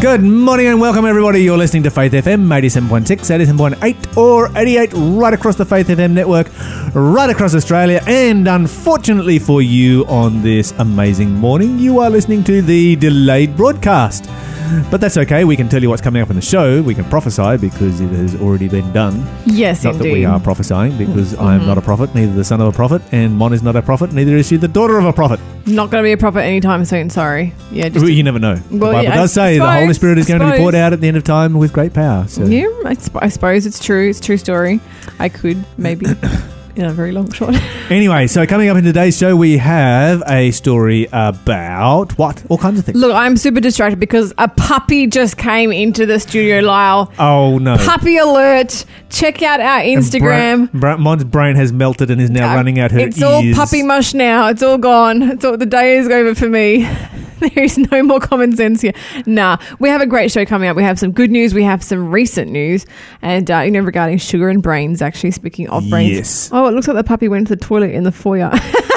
Good morning and welcome, everybody. You're listening to Faith FM 87.6, 87.8, or 88 right across the Faith FM network, right across Australia. And unfortunately for you on this amazing morning, you are listening to the delayed broadcast. But that's okay. We can tell you what's coming up in the show. We can prophesy because it has already been done. Yes, Not that we are prophesying because I am mm-hmm. not a prophet, neither the son of a prophet, and Mon is not a prophet, neither is she the daughter of a prophet. Not going to be a prophet anytime soon. Sorry. Yeah, just Well, you never know. the Bible yeah, does say the Holy suppose- Spirit is going to be poured out at the end of time with great power. So. yeah. I, sp- I suppose it's true. It's a true story. I could maybe in a very long shot. Anyway, so coming up in today's show, we have a story about what? All kinds of things. Look, I'm super distracted because a puppy just came into the studio, Lyle. Oh no! Puppy alert! Check out our Instagram. Bra- Bra- Mon's brain has melted and is now Uh, running out her it's all puppy mush now. It's all gone. It's all the day is over for me. there is no more common sense here. Nah, we have a great show coming up. We have some good news. We have some recent news, and uh, you know regarding sugar and brains. Actually, speaking of brains. Yes. Oh, it looks like the puppy went to the toilet in the foyer.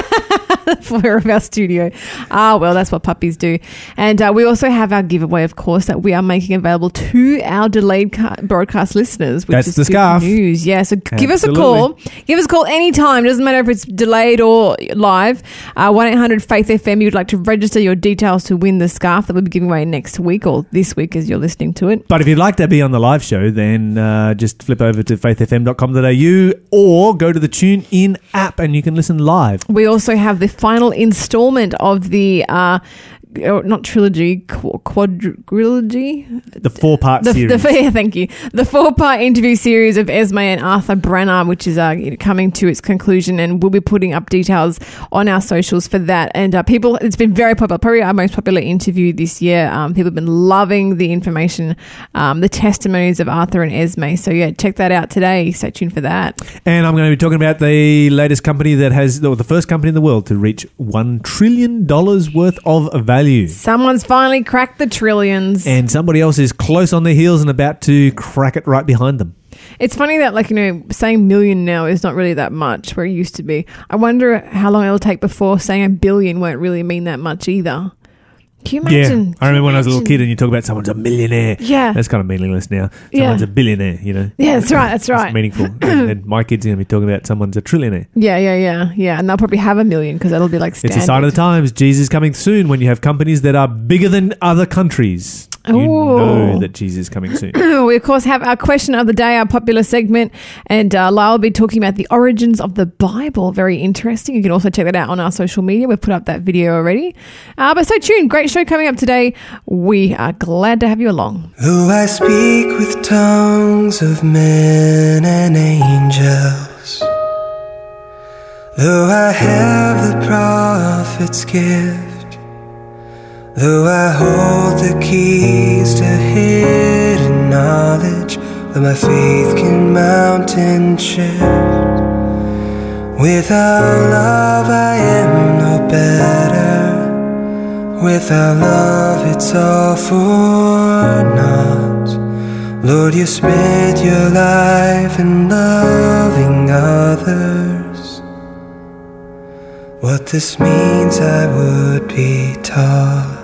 the foyer of our studio. Ah, well, that's what puppies do. And uh, we also have our giveaway, of course, that we are making available to our delayed ca- broadcast listeners. Which That's is the scarf. News. Yeah, so give us a call. Give us a call anytime. It doesn't matter if it's delayed or live. Uh, One eight hundred Faith FM. You'd like to register your details to win the scarf that we'll be giving away next week or this week as you're listening to it. But if you'd like to be on the live show, then uh, just flip over to faithfm.com.au or go to the Tune In app and you can listen live. We also have the final installment of the. Uh, uh, not trilogy, qu- quadrilogy. The four part The, series. the yeah, thank you. The four-part interview series of Esme and Arthur Branner, which is uh, coming to its conclusion, and we'll be putting up details on our socials for that. And uh, people, it's been very popular, probably our most popular interview this year. Um, people have been loving the information, um, the testimonies of Arthur and Esme. So yeah, check that out today. Stay tuned for that. and I'm going to be talking about the latest company that has, or the first company in the world to reach $1 trillion worth of value. Someone's finally cracked the trillions. And somebody else is close on their heels and about to crack it right behind them. It's funny that, like, you know, saying million now is not really that much where it used to be. I wonder how long it'll take before saying a billion won't really mean that much either. Can you imagine? yeah. I remember when I was a little kid and you talk about someone's a millionaire. Yeah. That's kind of meaningless now. Yeah. Someone's a billionaire, you know. Yeah, that's right. That's It's right. meaningful. and, and my kids are going to be talking about someone's a trillionaire. Yeah, yeah, yeah, yeah. And they'll probably have a million because that'll be like standard. It's a sign of the times. Jesus is coming soon when you have companies that are bigger than other countries. You Ooh. know that Jesus is coming soon. we, of course, have our question of the day, our popular segment. And uh, Lyle will be talking about the origins of the Bible. Very interesting. You can also check that out on our social media. We've put up that video already. Uh, but stay tuned. Great show coming up today. We are glad to have you along. Though I speak with tongues of men and angels, though I have the prophet's gift, though I hold the keys to hidden knowledge, though my faith can mountain shift, without love I am no better. Without love, it's all for naught. Lord, you spent your life in loving others. What this means, I would be taught.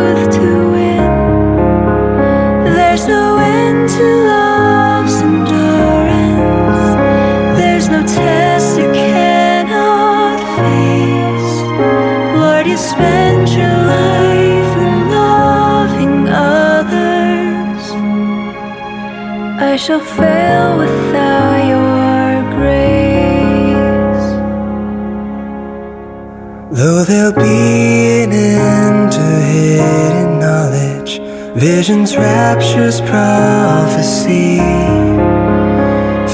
shall fail without your grace. Though there'll be an end to hidden knowledge, visions, raptures, prophecy,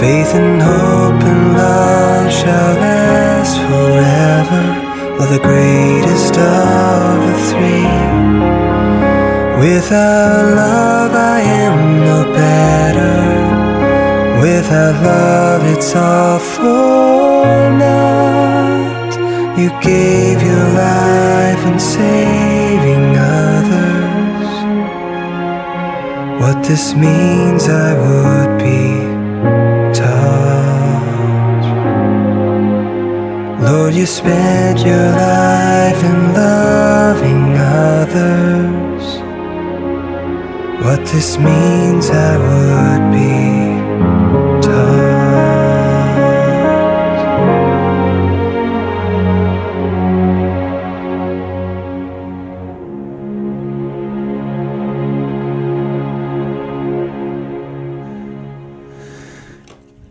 faith and hope and love shall last forever, are the greatest of the three. Without love, I am no better. Without love, it's all for naught. You gave your life in saving others. What this means, I would be. Lord, you spent your life in loving others. This means, I would be taught.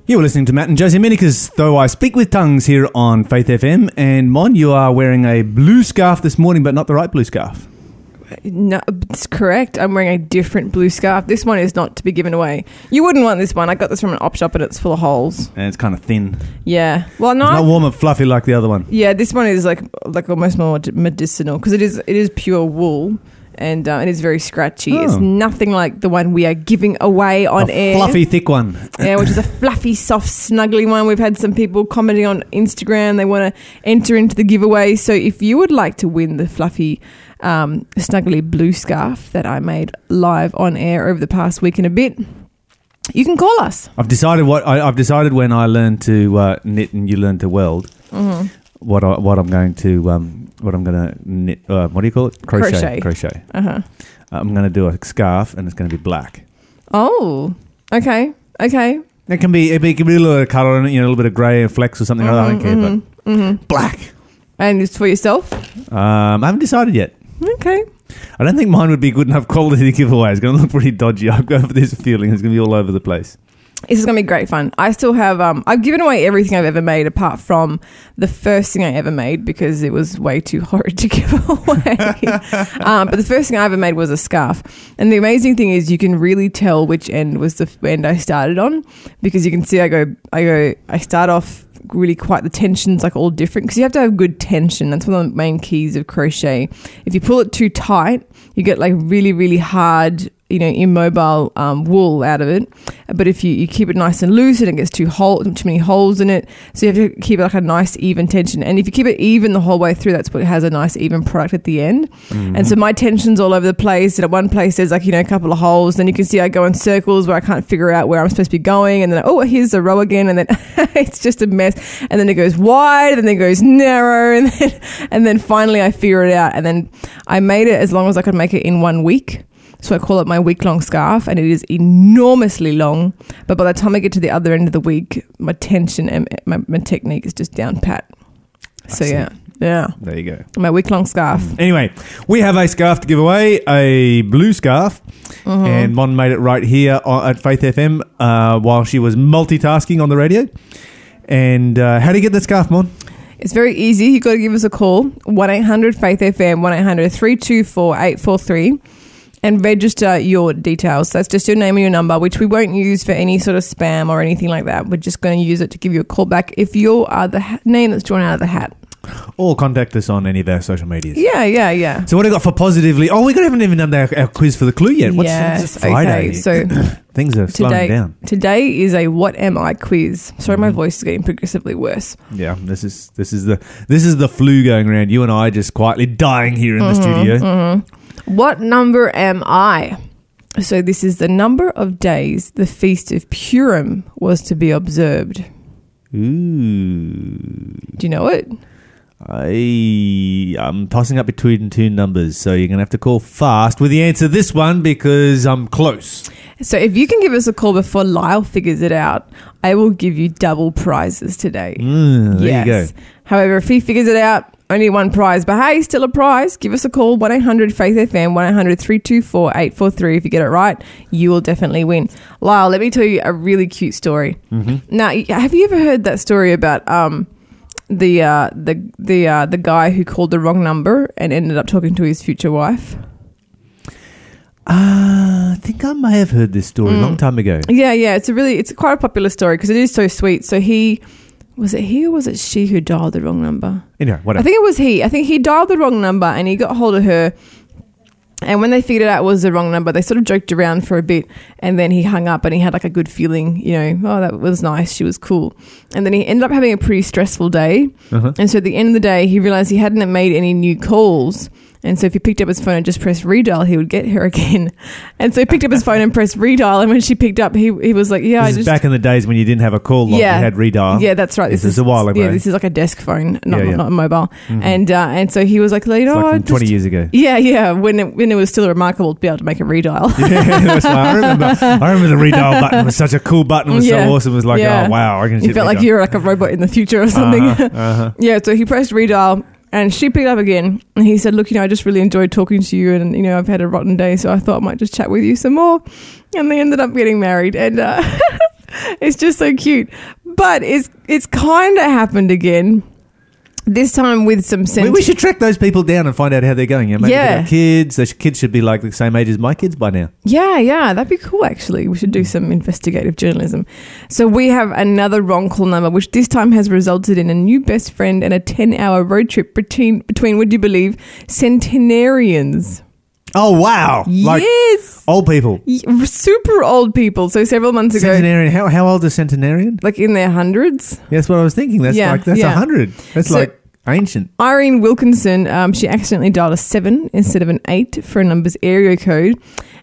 You were listening to Matt and Josie Minikers, though I speak with tongues here on Faith FM. And Mon, you are wearing a blue scarf this morning, but not the right blue scarf. No, it's correct. I'm wearing a different blue scarf. This one is not to be given away. You wouldn't want this one. I got this from an op shop and it's full of holes. And it's kind of thin. Yeah. Well, It's not warm and fluffy like the other one. yeah, this one is like like almost more medicinal because it is it is pure wool and uh, it is very scratchy. It's Oh. nothing like the one we are giving away on a air. fluffy, thick one. Yeah, which is a fluffy, soft, snuggly one. We've had some people commenting on Instagram. They want to enter into the giveaway. So if you would like to win the fluffy, um, snuggly blue scarf that I made live on air over the past week and a bit, you can call us. I've decided what I, I've decided when I learn to uh, knit and you learn to weld. Mm-hmm. What I, what I'm going to um, what I'm going to knit. Uh, what do you call it? Crochet. Crochet. Crochet. Uh huh. I'm going to do a scarf, and it's going to be black. Oh, okay, okay. It can be it can be a little bit of color in it, you know, a little bit of grey and flex or something. I don't care, but black. And it's for yourself. Um, I haven't decided yet. Okay. I don't think mine would be good enough quality to give away. It's going to look pretty dodgy. I've got this feeling it's going to be all over the place. This is gonna be great fun. I still have um I've given away everything I've ever made apart from the first thing I ever made because it was way too horrid to give away. um, but the first thing I ever made was a scarf. And the amazing thing is you can really tell which end was the end I started on because you can see I go I go I start off really quite the tension's like all different because you have to have good tension. That's one of the main keys of crochet. If you pull it too tight, you get like really really hard you know immobile um, wool out of it. But if you, you keep it nice and loose and it gets too hole too many holes in it. So you have to keep it like a nice even tension. And if you keep it even the whole way through that's what has a nice even product at the end. And so my tension's all over the place. And at one place there's like you know a couple of holes. Then you can see I go in circles where I can't figure out where I'm supposed to be going. And then oh here's the row again. And then it's just a mess. And then it goes wide. And then it goes narrow. And then and then finally I figure it out. And then I made it as long as I could make it in one week so I call it my week long scarf, and it is enormously long. But by the time I get to the other end of the week, my tension and my, my technique is just down pat. So see. yeah, yeah, There you go. my week long scarf. Anyway, we have a scarf to give away, a blue scarf, and Mon made it right here on, at Faith FM uh, while she was multitasking on the radio. And uh, how do you get the scarf, Mon? It's very easy. You've got to give us a call one eight hundred Faith FM one 324 843 and register your details. That's just your name and your number, which we won't use for any sort of spam or anything like that. We're just going to use it to give you a call back if you are the ha- name that's drawn out of the hat. Or contact us on any of our social medias. Yeah, yeah, yeah. So what we got for positively? Oh, we haven't even done our, our quiz for the clue yet. What's yes. Friday? Okay. So Things are slowing today, down. today is a what am I quiz. Sorry, Mm-hmm. my voice is getting progressively worse. Yeah, this is this is the this is the flu going around. You and I just quietly dying here in the studio. What number am I? So this is the number of days the feast of Purim was to be observed. Ooh. Do you know it? I I'm tossing up between two numbers, so you're gonna have to call fast with the answer to this one because I'm close. So if you can give us a call before Lyle figures it out, I will give you double prizes today. Mm, there yes. you go. However, if he figures it out, only one prize. But hey, still a prize. Give us a call, 1 800 Faith FM, 1 800 324 843. If you get it right, you will definitely win. Lyle, let me tell you a really cute story. Mm-hmm. Now, have you ever heard that story about um, the uh, the the uh, the guy who called the wrong number and ended up talking to his future wife? Uh, I think I may have heard this story a Mm. long time ago. Yeah, yeah, it's a really it's quite a popular story because it is so sweet. So he was it he or was it she who dialed the wrong number? Anyway, I whatever. I think it was he. I think he dialed the wrong number and he got hold of her And when they figured out it was the wrong number, they sort of joked around for a bit, and then he hung up, and he had like a good feeling, you know, oh that was nice, she was cool, and then he ended up having a pretty stressful day, Uh-huh. and so at the end of the day, he realized he hadn't made any new calls. And so if he picked up his phone and just pressed redial, he would get her again. And so he picked up his phone and pressed redial. And when she picked up, he, he was like, "Yeah, I this is just back in the days when you didn't have a call log, Yeah. you had redial. yeah, that's right. This is a while ago. Yeah, this is like a desk phone, not, Yeah, yeah. not a mobile. Mhm. And uh, and so he was like, you know, like 20 years ago. Yeah, yeah. When it, when it was still remarkable to be able to make a redial. yeah. I remember. I remember the redial button was such a cool button. It was so awesome. It was like, oh wow, I can. you felt like you were like a robot in the future or something. Uh-huh, uh-huh. Yeah, so he pressed redial and she picked up again and he said, Look, you know, I just really enjoyed talking to you and, you know, I've had a rotten day, so I thought I might just chat with you some more. And they ended up getting married and uh, it's just so cute. But it's it's kind of happened again. This time with some We, sense. we should track those people down and find out how they're going. Yeah, maybe Yeah. they got kids. Those kids should be like the same age as my kids by now. Yeah, yeah, that'd be cool actually. We should do mm. some investigative journalism. So we have another wrong call number, which this time has resulted in a new best friend and a 10 hour road trip between, between would you believe, centenarians. Oh wow! Like yes! old people. Y- Super old people. So several months ago, Centenarian. How how old is centenarian? like in their hundreds, that's what I was thinking. That's Yeah, like that's a yeah. hundred. That's So- like ancient. Irene Wilkinson, um, she accidentally dialed a seven instead of an eight for a number's area code.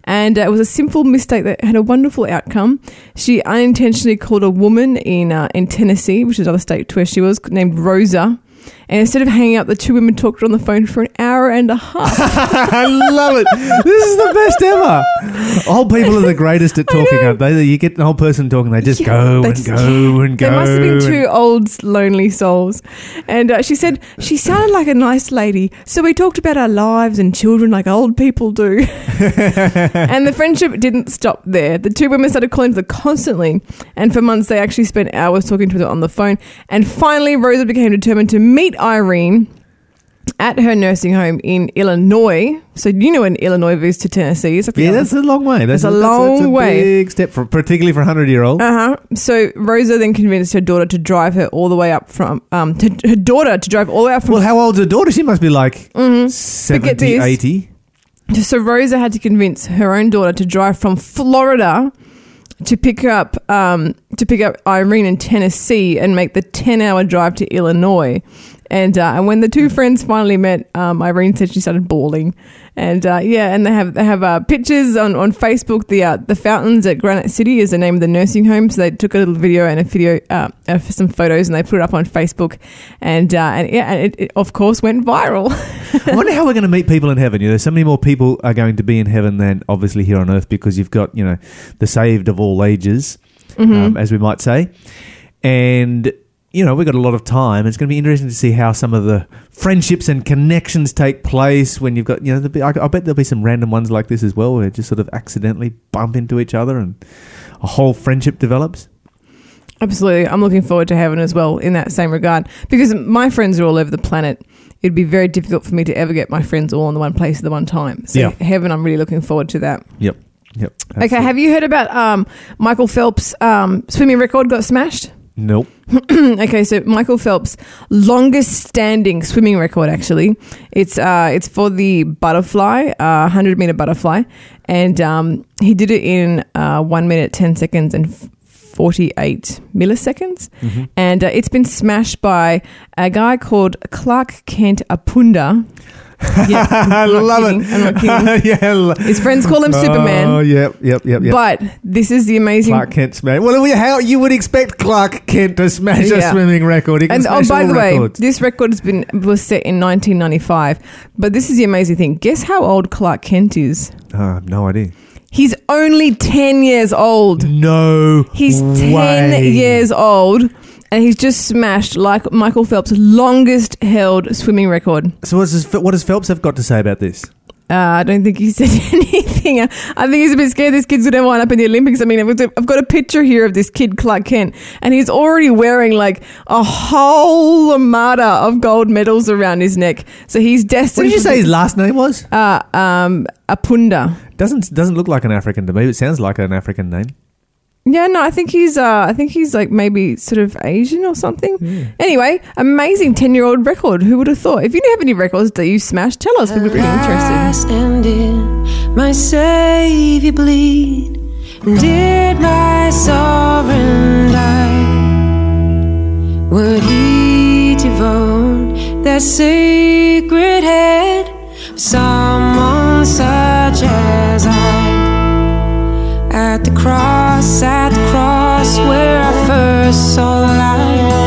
And uh, it was a simple mistake that had a wonderful outcome. She unintentionally called a woman in uh, in Tennessee, which is another state to where she was, named Rosa. And instead of hanging up, the two women talked on the phone for an hour and a half. I love it. This is the best ever. Old people are the greatest at talking, aren't they? You get an old person talking, they just Yeah, go they and just- go and go. There must have been and- two old, lonely souls. And uh, she said she sounded like a nice lady. So we talked about our lives and children like old people do. and the friendship didn't stop there. The two women started calling each other constantly. And for months, they actually spent hours talking to each other on the phone. And finally, Rosa became determined to meet Irene at her nursing home in Illinois. So you know in Illinois moves to Tennessee. The Yeah, that's a long way. That's It's a that's long that's a way. Big step, for, particularly for a hundred year old. Uh huh. So Rosa then convinced her daughter to drive her all the way up from um to her daughter to drive all the way up from. well, how old's her daughter? She must be like Mhm. 70, 80. So Rosa had to convince her own daughter to drive from Florida to pick up um to pick up Irene in Tennessee and make the ten hour drive to Illinois. And uh, and when the two friends finally met, um, Irene said she started bawling, and uh, yeah, and they have they have uh, pictures on, on Facebook. The uh, the fountains at Granite City is the name of the nursing home. So they took a little video and a video uh, uh, for some photos, and they put it up on Facebook, and uh, and yeah, and it, it of course went viral. I wonder how we're going to meet people in heaven. You know, so many more people are going to be in heaven than obviously here on earth because you've got, you know, the saved of all ages, Mm-hmm. um, as we might say. And, you know, we've got a lot of time. It's going to be interesting to see how some of the friendships and connections take place when you've got, you know, I, I bet there'll be some random ones like this as well where just sort of accidentally bump into each other and a whole friendship develops. Absolutely. I'm looking forward to heaven as well in that same regard because my friends are all over the planet. It'd be very difficult for me to ever get my friends all in the one place at the one time. So Yeah. heaven, I'm really looking forward to that. Yep. Yep. Okay, have you heard about um, Michael Phelps' um, swimming record got smashed? Nope. okay, so Michael Phelps' longest standing swimming record actually. It's uh it's for the butterfly, uh 100 meter butterfly, and um he did it in uh 1 minute 10 seconds and f- 48 milliseconds. Mm-hmm. And uh, it's been smashed by a guy called Clark Kent Apuada. Yeah, I love kidding, it. I'm not kidding. yeah. His friends call him oh, Superman. Oh, yep, yep, yep, yep. But this is the amazing Clark Kent smash. Well, how you would expect Clark Kent to smash a swimming record? And oh, by the way, this record has been was set in 1995. But this is the amazing thing. Guess how old Clark Kent is? Oh, I have no idea. He's only 10 years old. No, He's 10 way. years old, and he's just smashed like Michael Phelps' longest held swimming record. So, what's his, what does Phelps have got to say about this? Uh, I don't think he said anything. I think he's a bit scared this kid's going to wind up in the Olympics. I mean, I've got- a picture here of this kid, Clark Kent, and he's already wearing like a whole armada of gold medals around his neck. So he's destined. What did you say his last name was? Uh, um, Apuada. Doesn't doesn't look like an African to me. It sounds like an African name. Yeah, no, I think he's. Uh, I think he's like maybe sort of Asian or something. Anyway, amazing ten-year-old record. Who would have thought? If you have any records that you smashed, tell us. We'd be really interested. Last and did my Savior bleed? Did my sovereign die? Would he devote that sacred head for someone such as I? I first saw the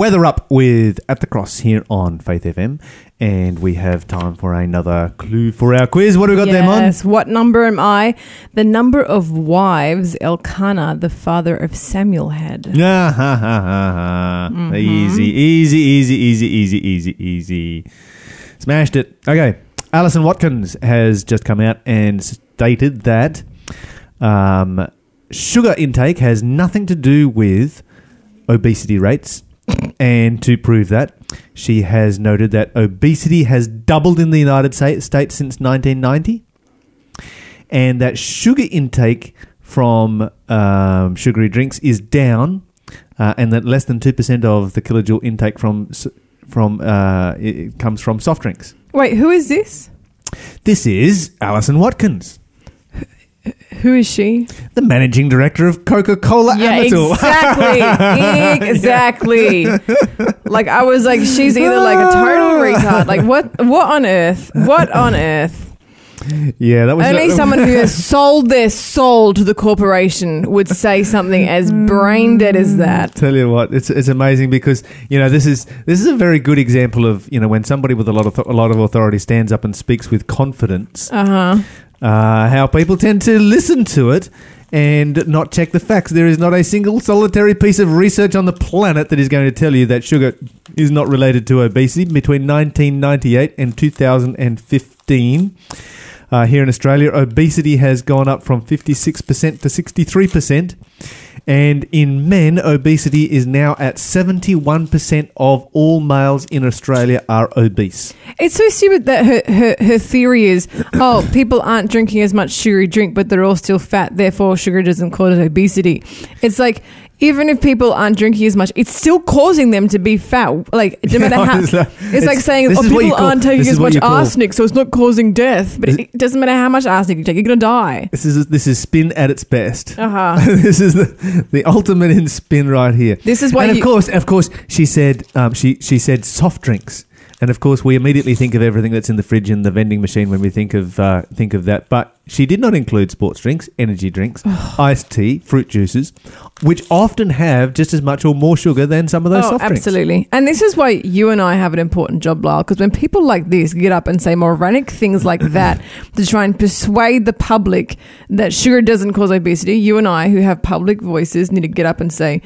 Anna, up with At the Cross here on Faith FM. And we have time for another clue for our quiz. What do we got there, Mon? Yes. What number am I? The number of wives Elkanah, the father of Samuel, had. Ah, ha, ha, ha, ha. Easy, easy, easy, easy, easy, easy, easy. Smashed it. Okay. Alison Watkins has just come out and stated that um, sugar intake has nothing to do with obesity rates. And to prove that, she has noted that obesity has doubled in the United States since 1990 and that sugar intake from um, sugary drinks is down, uh, and that less than two percent of the kilojoule intake from from uh, comes from soft drinks. Wait, who is this? This is Alison Watkins, Who is she? the managing director of Coca Cola Yeah, Amatil. exactly. exactly. Like I was like, she's either like a total retard. Like what? What on earth? What on earth? yeah, that was Only someone who has sold their soul to the corporation would say something as brain dead as that. Tell you what, it's it's amazing because you know this is this is a very good example of you know when somebody with a lot of a lot of authority stands up and speaks with confidence. Uh huh. Uh, how people tend to listen to it and not check the facts. There is not a single solitary piece of research on the planet that is going to tell you that sugar is not related to obesity. Between 1998 and 2015, uh, here in Australia, obesity has gone up from 56% to 63%. And in men, obesity is now at 71% of all males in Australia are obese. It's so stupid that her, her, her theory is, oh, people aren't drinking as much sugary drink, but they're all still fat, therefore sugar doesn't cause obesity. It's like even if people aren't drinking as much, it's still causing them to be fat. Like no matter how, It's like- it's, like saying oh, is what you people call- aren't taking as much arsenic, so it's not causing death. But it, it doesn't matter how much arsenic you take, you're gonna die. This is this is spin at its best. Uh huh. this is the, the ultimate in spin right here. This is why and you- of course, of course, she said um, she she said soft drinks, and of course, we immediately think of everything that's in the fridge and the vending machine when we think of uh, think of that. But she did not include sports drinks, energy drinks, iced tea, fruit juices, which often have just as much or more sugar than some of those Oh, soft drinks. absolutely. And this is why you and I have an important job, Lyle, because when people like this get up and say moronic things like that to try and persuade the public that sugar doesn't cause obesity, you and I, who have public voices, need to get up and say,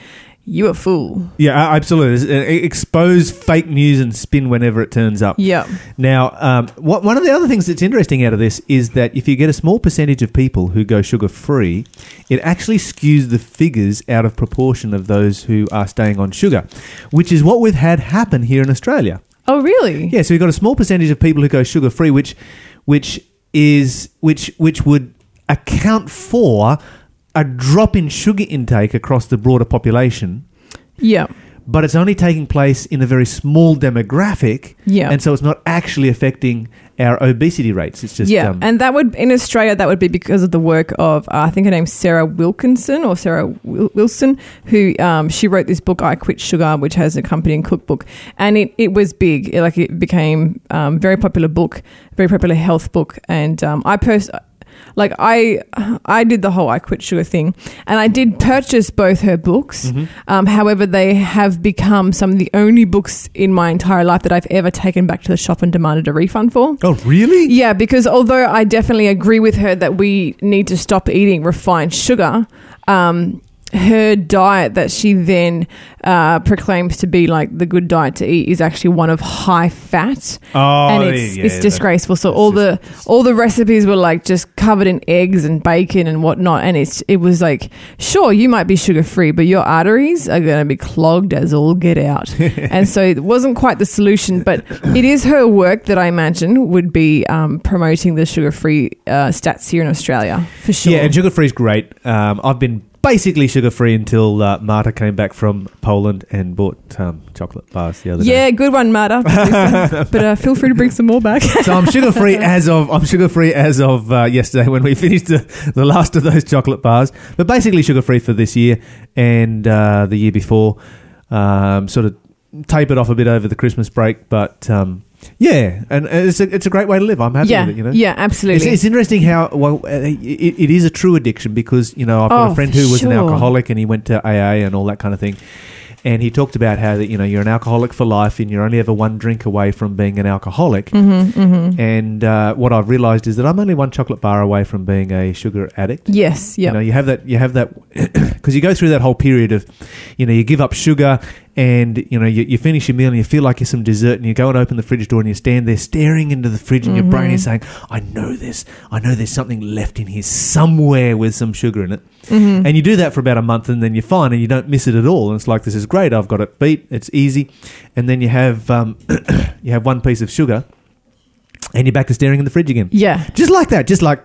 you a fool. Yeah, absolutely. Uh, Expose fake news and spin whenever it turns up. Yeah. Now, um, what, one of the other things that's interesting out of this is that if you get a small percentage of people who go sugar free, it actually skews the figures out of proportion of those who are staying on sugar, which is what we've had happen here in Australia. Oh, really? Yeah, so we've got a small percentage of people who go sugar free, which, which is which which would account for a drop in sugar intake across the broader population Yeah. but it's only taking place in a very small demographic. Yeah. And so it's not actually affecting our obesity rates. It's just. yeah, um, and that would in Australia that would be because of the work of uh, I think her name's Sarah Wilkinson or Sarah Wil- Wilson, who um, she wrote this book I Quit Sugar, which has an accompanying cookbook, and it, it was big. It, like it became um, very popular book, very popular health book, and um, I pers- like I I did the whole I Quit Sugar thing, and I did purchase both her books. Mm-hmm. Um, however, they have become some of the only books in my entire life that I've ever taken back to the shop and demanded a refund for. oh, really? Yeah, because although I definitely agree with her that we need to stop eating refined sugar, um, her diet that she then uh, proclaims to be like the good diet to eat is actually one of high fat, Oh, and it's yeah, it's that- disgraceful. So all just- the all the recipes were like just covered in eggs and bacon and whatnot, and it's it was like sure you might be sugar free, but your arteries are going to be clogged as all get out, and so it wasn't quite the solution. But it is her work that I imagine would be um, promoting the sugar free uh, stats here in Australia for sure. Yeah, and sugar free is great. Um, I've been basically sugar free until uh, Marta came back from Poland and bought um, chocolate bars the other day. Yeah, good one, Marta. but uh, feel free to bring some more back. So I'm sugar free as of I'm sugar free as of uh, yesterday when we finished the, the last of those chocolate bars. But basically sugar free for this year and uh, the year before. Um, sort of tapered off a bit over the Christmas break, but um, yeah, and it's a, it's a great way to live. I'm happy yeah, with it. You know. yeah, absolutely. it's interesting how well uh, it, it is a true addiction because you know I've got Oh, a friend who was an alcoholic and he went to AA and all that kind of thing, and he talked about how that you know you're an alcoholic for life and you're only ever one drink away from being an alcoholic. hmm hmm And uh, what I've realised is that I'm only one chocolate bar away from being a sugar addict. Yes, yeah. You know, you have that, you have that, because you go through that whole period of, you know, you give up sugar, and you know, you, you finish your meal and you feel like you're some dessert, and you go and open the fridge door and you stand there staring into the fridge, and your brain is saying, "I know this, I know there's something left in here somewhere with some sugar in it." Mm-hmm. And you do that for about a month, and then you're fine, and you don't miss it at all. And it's like this is great. I've got it beat. It's easy. And then you have um, you have one piece of sugar, and you're back to staring in the fridge again. yeah. Just like that, just like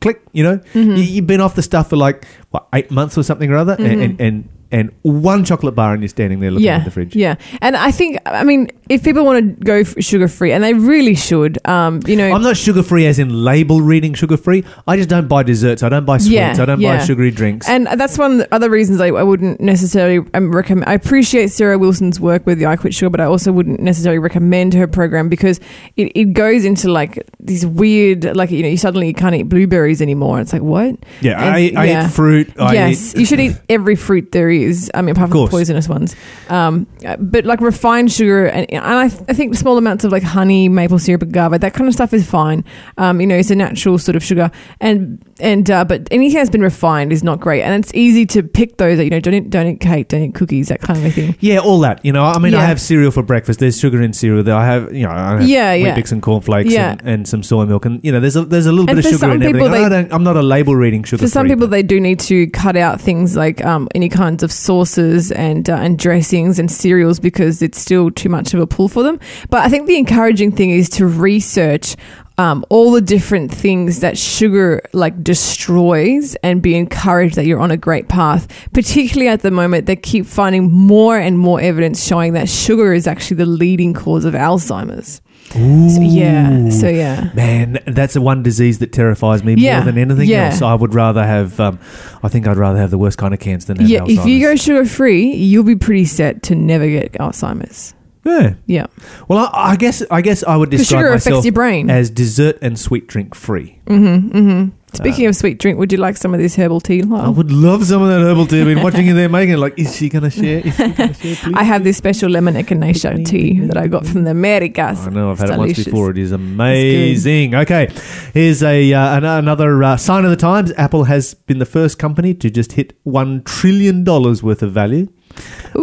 click, you know. Mm-hmm. You, you've been off the stuff for like what eight months or something or other, and, and and and one chocolate bar, and you're standing there looking yeah, at the fridge. Yeah, and I think I mean if people want to go sugar free, and they really should, um, you know, I'm not sugar free as in label reading sugar free. I just don't buy desserts. I don't buy sweets. Yeah, I don't buy sugary drinks. and that's one of the other reasons I, I wouldn't necessarily um, recommend. I appreciate Sarah Wilson's work with the I Quit Sugar, but I also wouldn't necessarily recommend her program because it, it goes into like these weird, like you know, you suddenly can't eat blueberries anymore. It's like what? yeah, and- I, I yeah. eat fruit. I yes, eat, you should eat every fruit there is. I mean, apart from course. poisonous ones. Um, but like refined sugar, and, and I, th- I think small amounts of like honey, maple syrup, agave, that kind of stuff is fine. Um, you know, it's a natural sort of sugar, and and uh, but anything that's been refined is not great. And it's easy to pick those. That, you know, don't eat, don't eat cake, don't eat cookies, that kind of thing. Yeah, all that. You know, I mean, I have cereal for breakfast. There's sugar in cereal. There, I have, you know, I have Yeah, yeah. Weet-Bix and cornflakes Yeah. and, and some soy milk, and you know, there's a there's a little And bit of sugar in everything. I they- don't, I'm not a label reading sugar. For some people, but- they do need to cut out things like um, any kinds of sauces and uh, and dressings and cereals because it's still too much of a pull for them. But I think the encouraging thing is to research. Um, all the different things that sugar like destroys and be encouraged that you're on a great path. Particularly at the moment, they keep finding more and more evidence showing that sugar is actually the leading cause of Alzheimer's. So, yeah. So yeah. Man, that's the one disease that terrifies me Yeah, more than anything yeah. else. I would rather have, um, I think I'd rather have the worst kind of cancer than have Yeah, if you go sugar free, you'll be pretty set to never get Alzheimer's. Yeah. Yeah, Well, I, I guess I guess I would describe sugar affects myself your brain. as dessert and sweet drink free. mm-hmm, mm-hmm. Speaking of sweet drink, would you like some of this herbal tea? Lyle? I would love some of that herbal tea. I've been watching you there making it. Like, is she going to share? Is she going to share, please? I have this special lemon echinacea tea that I got from the Americas. I know I've had it once delicious. before. It is amazing. Okay, here's a uh, an- another uh, sign of the times. Apple has been the first company to just hit one trillion dollars worth of value.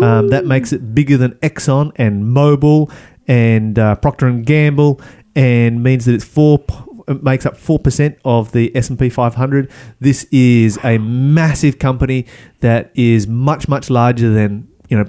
Um, that makes it bigger than Exxon and Mobil and uh, Procter and Gamble, and means that it's four. It makes up four percent of the S and P 500. This is a massive company that is much much larger than you know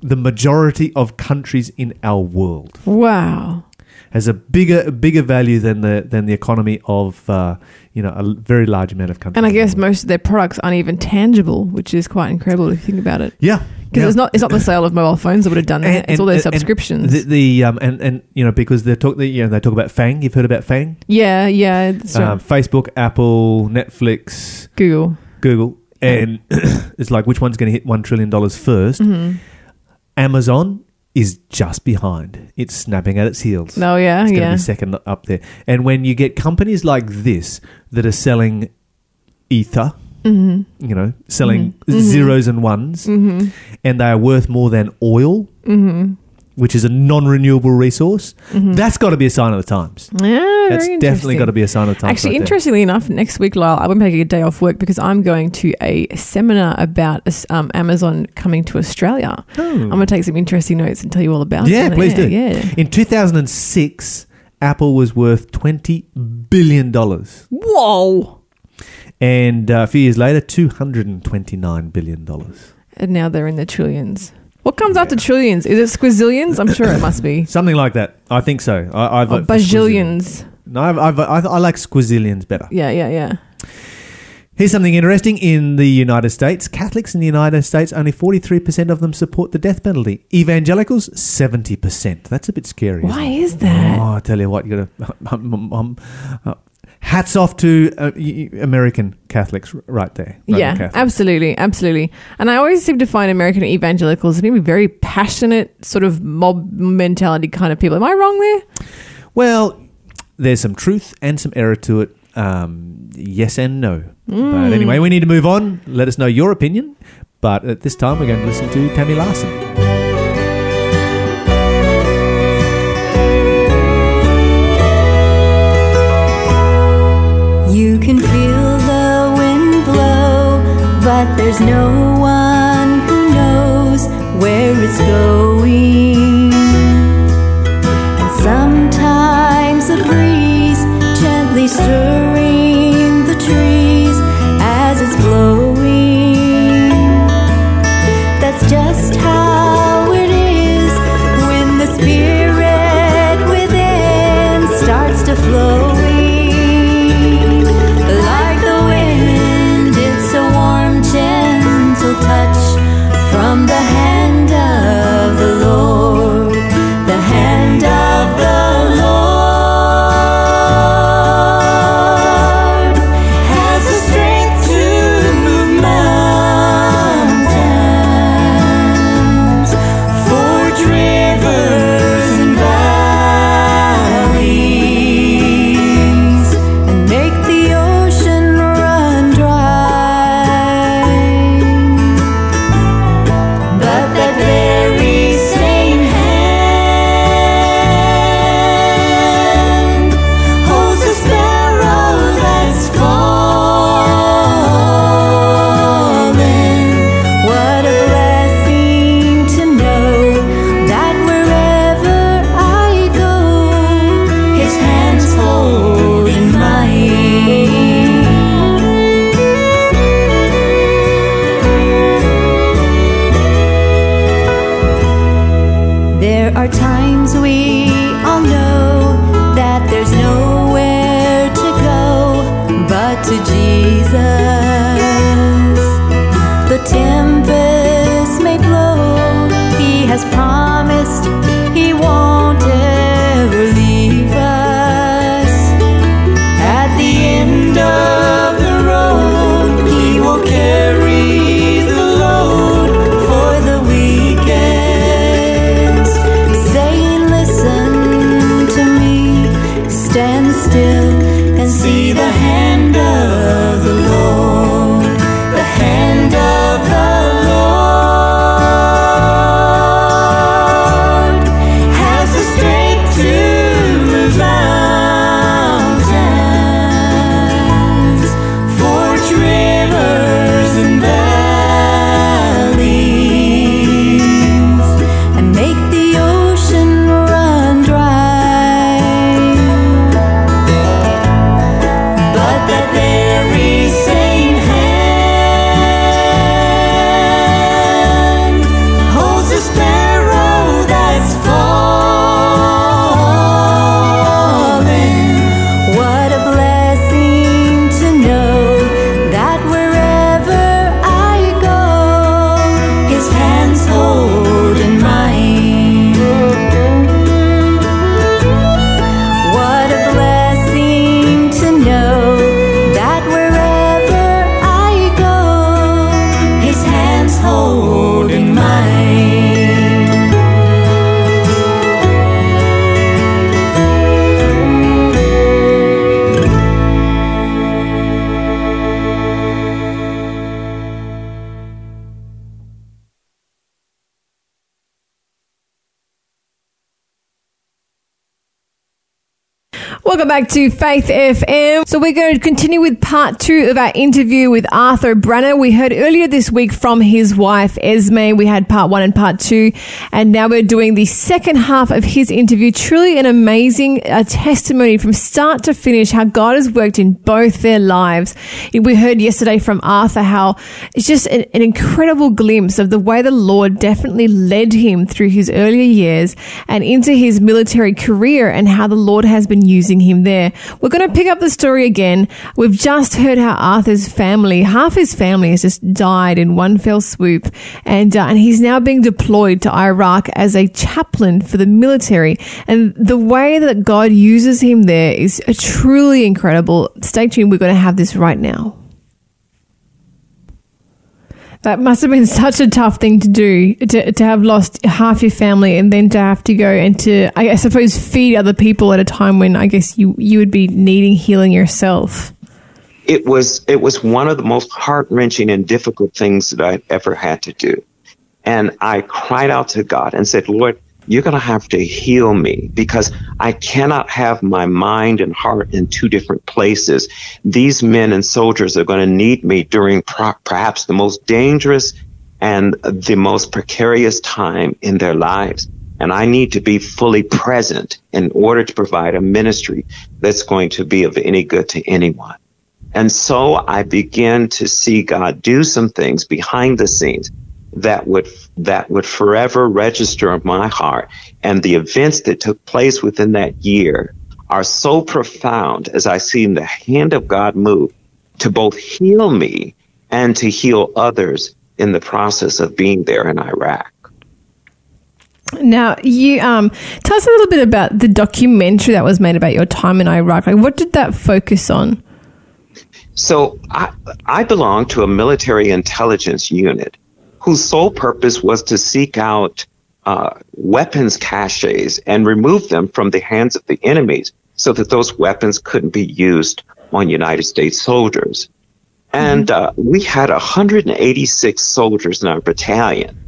the majority of countries in our world Wow. has a bigger bigger value than the than the economy of uh, you know a very large amount of countries. And I guess most of their products aren't even tangible, which is quite incredible if you think about it. yeah, Because yeah. it's not it's not the sale of mobile phones that would have done that. it's all their and subscriptions. the, the um and and you know because they talk the, you know they talk about FAANG. You've heard about FAANG? yeah, yeah. Right. Um, Facebook, Apple, Netflix, Google. Google, and it's like which one's going to hit one trillion dollars 1st Mm-hmm. Amazon is just behind. It's snapping at its heels. Oh yeah, It's going to yeah. be second up there. And when you get companies like this that are selling ether, Mm-hmm. you know, selling Mhm. Mhm. zeros and ones, Mm-hmm. and they are worth more than oil, Mm-hmm. Which is a non-renewable resource, Mhm. that's got to be a sign of the times. Yeah, That's definitely got to be a sign of the times. Actually, right there. interestingly enough, next week, Lyle, I'm taking a day off work because I'm going to a seminar about um, Amazon coming to Australia. I'm going to take some interesting notes and tell you all about it. Hmm. Yeah, please do. Yeah. In 2006, Apple was worth $20 billion. Whoa. And uh, a few years later, $229 billion. And now they're in the trillions. What comes after trillions? Is it squizillions? I'm sure it must be. Something like that. I think so. I, I Or vote for bajillions. No, I've, I've, I, I like squizillions better. Yeah, yeah, yeah. Here's something interesting. In the United States, Catholics in the United States, only 43% of them support the death penalty. Evangelicals, 70%. That's a bit scary. isn't Why it? is that? Oh, I tell you what, you got to. Um, um, uh, hats off to uh, American Catholics right there. Roman yeah, Catholics. absolutely, absolutely. And I always seem to find American evangelicals to be very passionate, sort of mob mentality kind of people. Am I wrong there? Well, there's some truth and some error to it. Um, yes and no. Mm. But anyway, we need to move on. Let us know your opinion. But at this time, we're going to listen to Tammy Larson. Can feel the wind blow, but there's no one who knows where it's going. Back to Faith FM. So we're going to continue with part two of our interview with Arthur Branner. We heard earlier this week from his wife Esme. We had part one and part two, and now we're doing the second half of his interview. Truly an amazing uh, testimony from start to finish how God has worked in both their lives. We heard yesterday from Arthur how it's just an, an incredible glimpse of the way the Lord definitely led him through his earlier years and into his military career and how the Lord has been using him there. We're going to pick up the story again. We've just heard how Arthur's family, half his family has just died in one fell swoop and, uh, and he's now being deployed to Iraq as a chaplain for the military. And the way that God uses him there is uh, truly incredible. Stay tuned. We're going to have this right now. That must have been such a tough thing to do to, to have lost half your family and then to have to go and to, I suppose, feed other people at a time when I guess you, you would be needing healing yourself. it was it was one of the most heart wrenching and difficult things that I ever had to do. And I cried out to God and said, Lord, you're going to have to heal me because I cannot have my mind and heart in two different places. These men and soldiers are going to need me during pro- perhaps the most dangerous and the most precarious time in their lives. And I need to be fully present in order to provide a ministry that's going to be of any good to anyone. And so I began to see God do some things behind the scenes that would that would forever register in my heart. And the events that took place within that year are so profound as I see the hand of God move to both heal me and to heal others in the process of being there in Iraq. Now, you um, tell us a little bit about the documentary that was made about your time in Iraq. Like, what did that focus on? So I, I belong to a military intelligence unit whose sole purpose was to seek out uh, weapons caches and remove them from the hands of the enemies so that those weapons couldn't be used on United States soldiers. And uh, we had 186 soldiers in our battalion.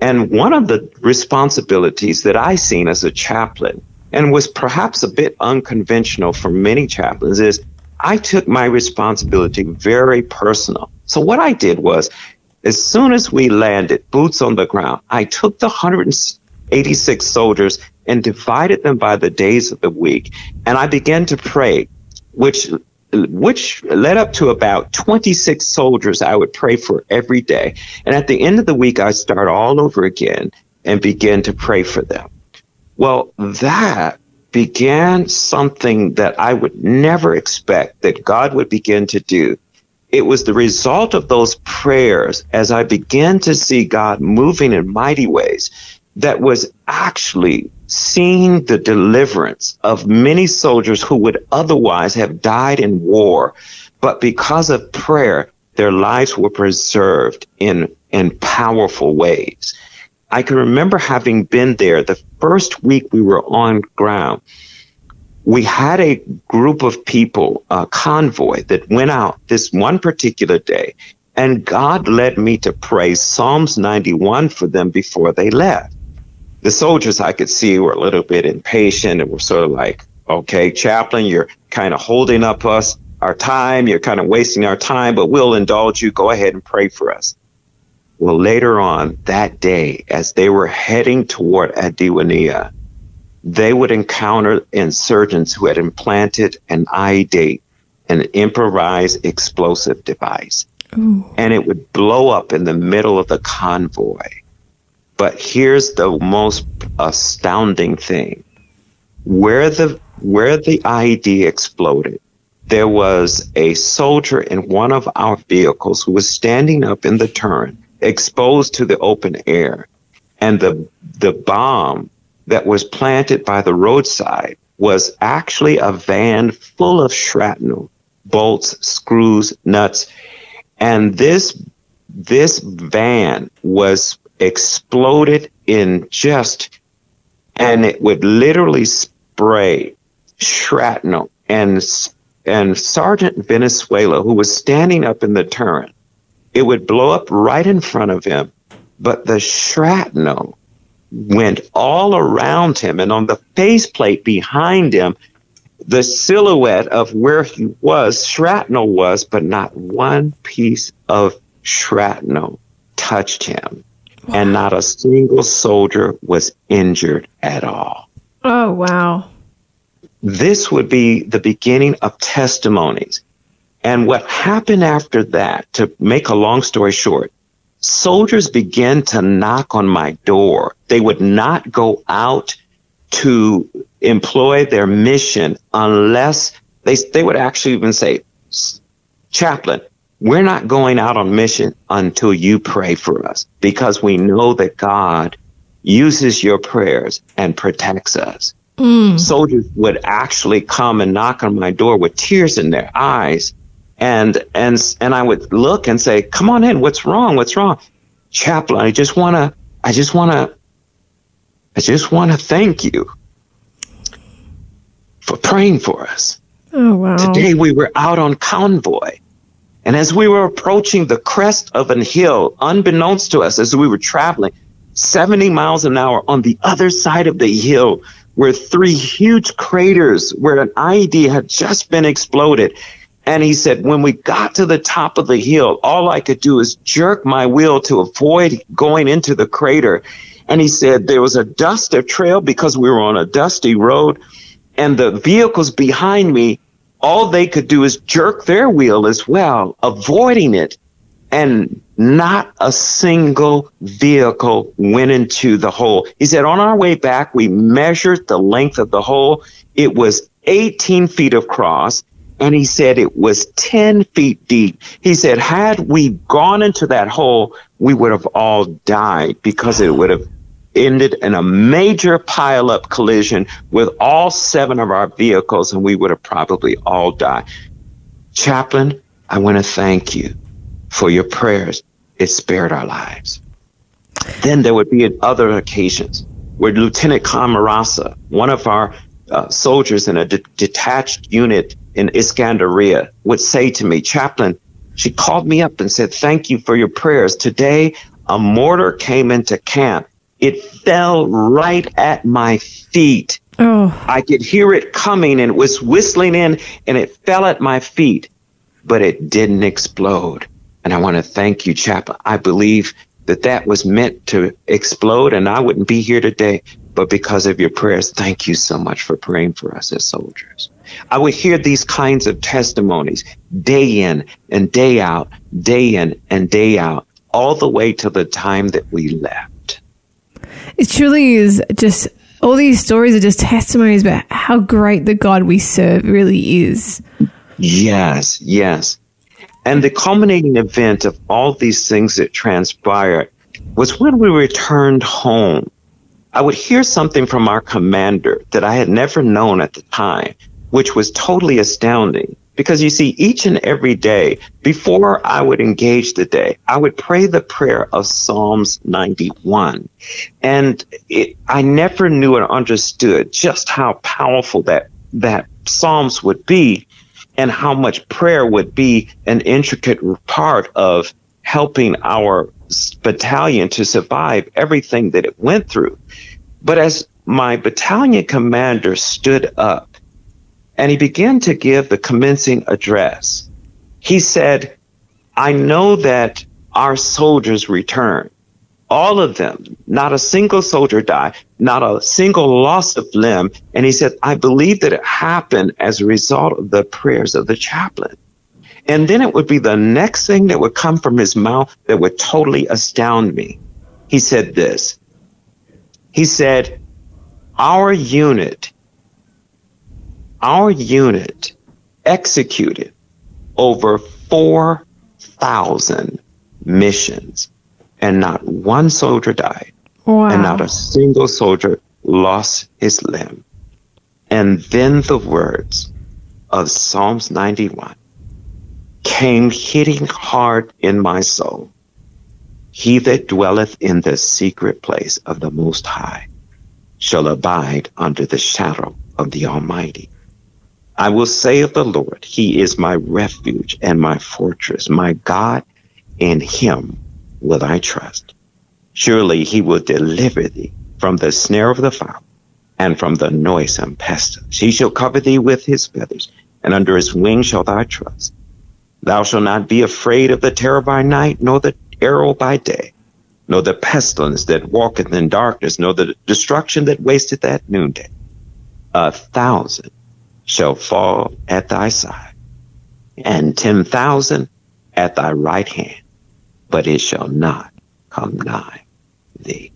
And one of the responsibilities that I seen as a chaplain and was perhaps a bit unconventional for many chaplains is I took my responsibility very personal. So what I did was as soon as we landed, boots on the ground, I took the 186 soldiers and divided them by the days of the week. And I began to pray, which which led up to about 26 soldiers I would pray for every day. And at the end of the week, I start all over again and begin to pray for them. Well, that began something that I would never expect that God would begin to do. It was the result of those prayers as I began to see God moving in mighty ways that was actually seeing the deliverance of many soldiers who would otherwise have died in war. But because of prayer, their lives were preserved in, in powerful ways. I can remember having been there the first week we were on ground. We had a group of people, a convoy that went out this one particular day, and God led me to pray Psalms 91 for them before they left. The soldiers I could see were a little bit impatient and were sort of like, okay, chaplain, you're kind of holding up us, our time, you're kind of wasting our time, but we'll indulge you. Go ahead and pray for us. Well, later on that day, as they were heading toward Adiwania, they would encounter insurgents who had implanted an IED, an improvised explosive device. And it would blow up in the middle of the convoy. But here's the most astounding thing. Where the where the IED exploded, there was a soldier in one of our vehicles who was standing up in the turret, exposed to the open air. And the the bomb that was planted by the roadside was actually a van full of shrapnel, bolts, screws, nuts. And this this van was exploded in just and it would literally spray shrapnel and and Sergeant Venezuela who was standing up in the turret it would blow up right in front of him but the shrapnel went all around him and on the faceplate behind him the silhouette of where he was shrapnel was but not one piece of shrapnel touched him and not a single soldier was injured at all Oh, wow. this would be the beginning of testimonies. And what happened after that, to make a long story short, soldiers began to knock on my door. They would not go out to employ their mission unless they, they would actually even say, chaplain, we're not going out on mission until you pray for us because we know that God uses your prayers and protects us. Hmm. Soldiers would actually come and knock on my door with tears in their eyes and and and I would look and say come on in what's wrong what's wrong chaplain I just want to I just want to I just want to thank you for praying for us Oh, wow. Today we were out on convoy. And as we were approaching the crest of an hill, unbeknownst to us, as we were traveling 70 miles an hour on the other side of the hill were three huge craters where an IED had just been exploded. And he said, when we got to the top of the hill, all I could do is jerk my wheel to avoid going into the crater. And he said there was a dust of trail because we were on a dusty road and the vehicles behind me, all they could do is jerk their wheel as well, avoiding it. And not a single vehicle went into the hole. He said, on our way back, we measured the length of the hole. It was 18 feet across. And he said it was 10 feet deep. He said, had we gone into that hole, we would have all died because it would have ended in a major pileup collision with all seven of our vehicles and we would have probably all died. Chaplain, I want to thank you for your prayers. It spared our lives. Then there would be other occasions where Lieutenant Camarasa, one of our uh, soldiers in a de- detached unit in Iskandaria, would say to me, Chaplain, she called me up and said, Thank you for your prayers. Today, a mortar came into camp. It fell right at my feet. Oh, I could hear it coming and it was whistling in and it fell at my feet, but it didn't explode. And I want to thank you, Chaplain. I believe that that was meant to explode and I wouldn't be here today, but because of your prayers, thank you so much for praying for us as soldiers. I would hear these kinds of testimonies day in and day out, day in and day out, all the way to the time that we left. it truly is just all these stories are just testimonies about how great the God we serve really is. Yes, yes. And the culminating event of all these things that transpired was when we returned home I would hear something from our commander that I had never known at the time, which was totally astounding. Because you see, each and every day, before I would engage the day, I would pray the prayer of Psalms 91. And it, I never knew or understood just how powerful that, that Psalms would be and how much prayer would be an intricate part of helping our battalion to survive everything that it went through. But as my battalion commander stood up and he began to give the commencing address, he said, I know that our soldiers return. All of them, not a single soldier died, not a single loss of limb. And he said, I believe that it happened as a result of the prayers of the chaplain. And then it would be the next thing that would come from his mouth that would totally astound me. He said this. He said, Our unit, our unit executed over 4,000 missions, and not one soldier died, Wow. and not a single soldier lost his limb. And then the words of Psalms 91 came hitting hard in my soul. He that dwelleth in the secret place of the Most High shall abide under the shadow of the Almighty. I will say of the Lord, He is my refuge and my fortress, my God, in Him will I trust. Surely He will deliver thee from the snare of the fowl and from the noisome pestilence. He shall cover thee with His feathers, and under His wings shall thou trust. Thou shalt not be afraid of the terror by night, nor the arrow by day, nor the pestilence that walketh in darkness, nor the destruction that wasteth at noonday. A thousand shall fall at thy side, and ten thousand at thy right hand, but it shall not come nigh thee.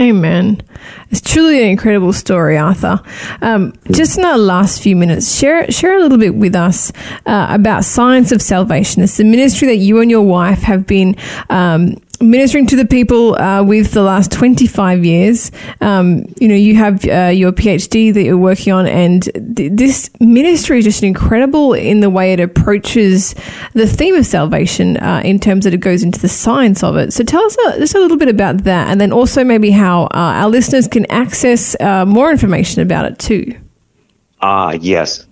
Amen. It's truly an incredible story, Arthur. Um, just in our last few minutes, share share a little bit with us uh, about Science of Salvation. It's the ministry that you and your wife have been um, ministering to the people uh, with the last 25 years. Um, you know, you have uh, your PhD that you're working on, and th- this ministry is just incredible in the way it approaches the theme of salvation uh, in terms that it goes into the science of it. So tell us a, just a little bit about that, and then also maybe how uh, our listeners can access uh, more information about it too. Ah, yes.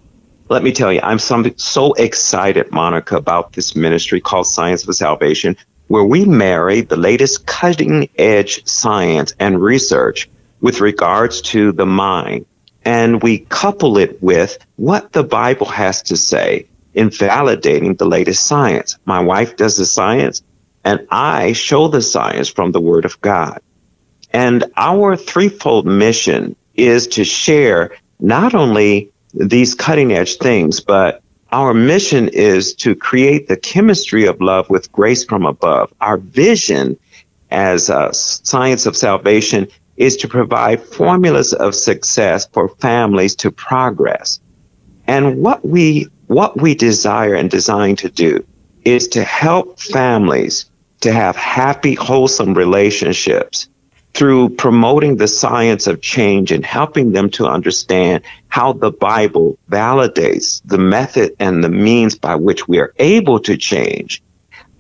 Let me tell you, I'm some, so excited, Monica, about this ministry called Science for Salvation, where we marry the latest cutting edge science and research with regards to the mind. And we couple it with what the Bible has to say in validating the latest science. My wife does the science, and I show the science from the Word of God. And our threefold mission is to share not only these cutting edge things, but our mission is to create the chemistry of love with grace from above. Our vision as a science of salvation is to provide formulas of success for families to progress. And what we, what we desire and design to do is to help families to have happy, wholesome relationships through promoting the science of change and helping them to understand how the Bible validates the method and the means by which we are able to change,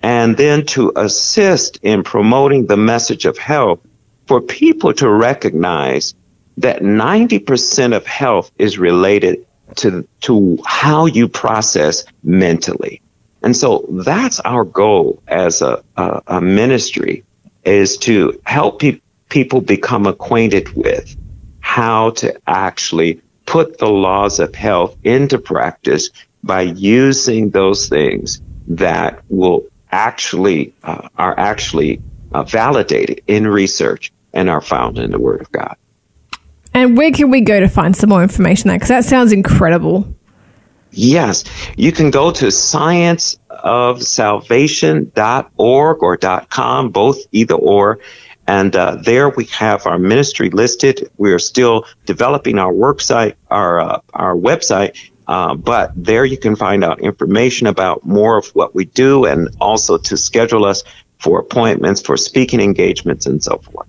and then to assist in promoting the message of health for people to recognize that 90% of health is related to, to how you process mentally. And so that's our goal as a, a, a ministry is to help pe- people become acquainted with how to actually put the laws of health into practice by using those things that will actually uh, are actually uh, validated in research and are found in the Word of God. And where can we go to find some more information on that? Because that sounds incredible. Yes, you can go to scienceofsalvation.org or .com, both either or. And uh, there we have our ministry listed. We are still developing our worksite, our uh, our website, uh, but there you can find out information about more of what we do, and also to schedule us for appointments, for speaking engagements, and so forth.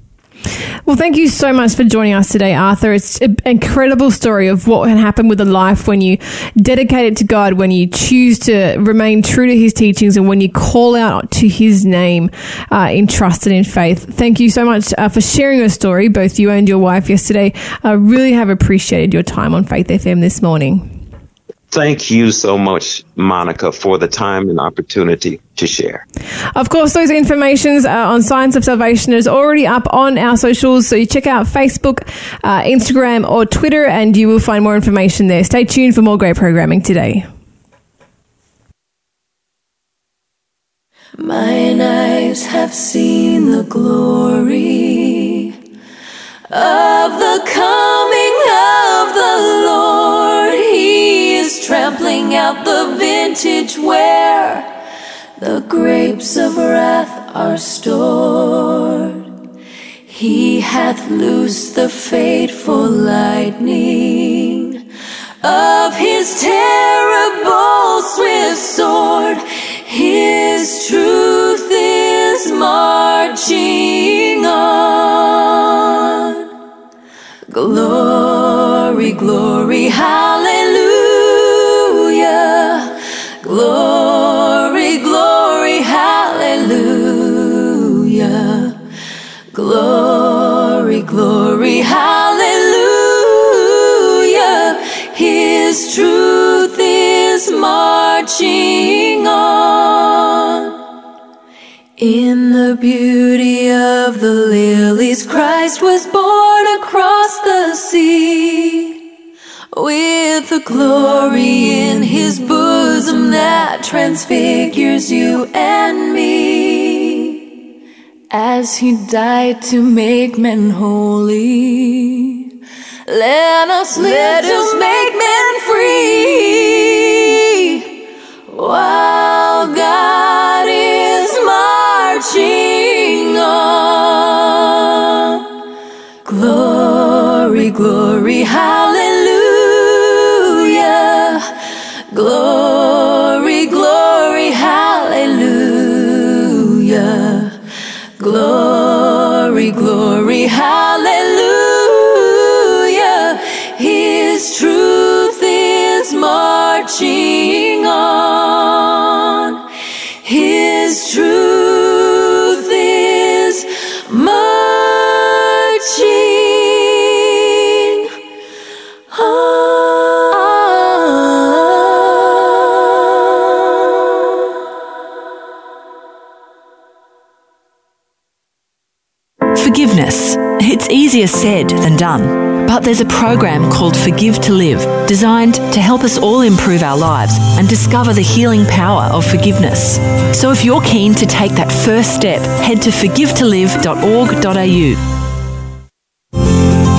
Well, thank you so much for joining us today, Arthur. It's an incredible story of what can happen with a life when you dedicate it to God, when you choose to remain true to His teachings, and when you call out to His name uh, in trust and in faith. Thank you so much uh, for sharing your story, both you and your wife, yesterday. I really have appreciated your time on Faith FM this morning. Thank you so much, Monica, for the time and opportunity to share. Of course, those informations uh, on Science of Salvation is already up on our socials. So you check out Facebook, uh, Instagram, or Twitter, and you will find more information there. Stay tuned for more great programming today. Mine eyes have seen the glory of the coming of the Lord. Is trampling out the vintage where the grapes of wrath are stored. He hath loosed the fateful lightning of his terrible swift sword. His truth is marching on. Glory, glory, marching on. In the beauty of the lilies, Christ was born across the sea. With the glory in his bosom that transfigures you and me. As he died to make men holy. Let us let us make men free. While God is marching on. Glory, glory, hallelujah. Glory, glory, hallelujah. Glory, glory, hallelujah. His truth is marching easier said than done. But there's a program called Forgive to Live, designed to help us all improve our lives and discover the healing power of forgiveness. So if you're keen to take that first step, head to forgivetolive.org.au.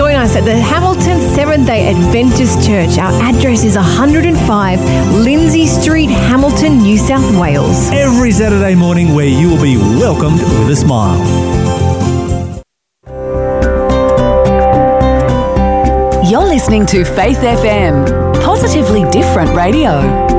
join us at the Hamilton Seventh day Adventist Church. Our address is 105 Lindsay Street, Hamilton, New South Wales. Every Saturday morning, where you will be welcomed with a smile. You're listening to Faith FM, positively different radio.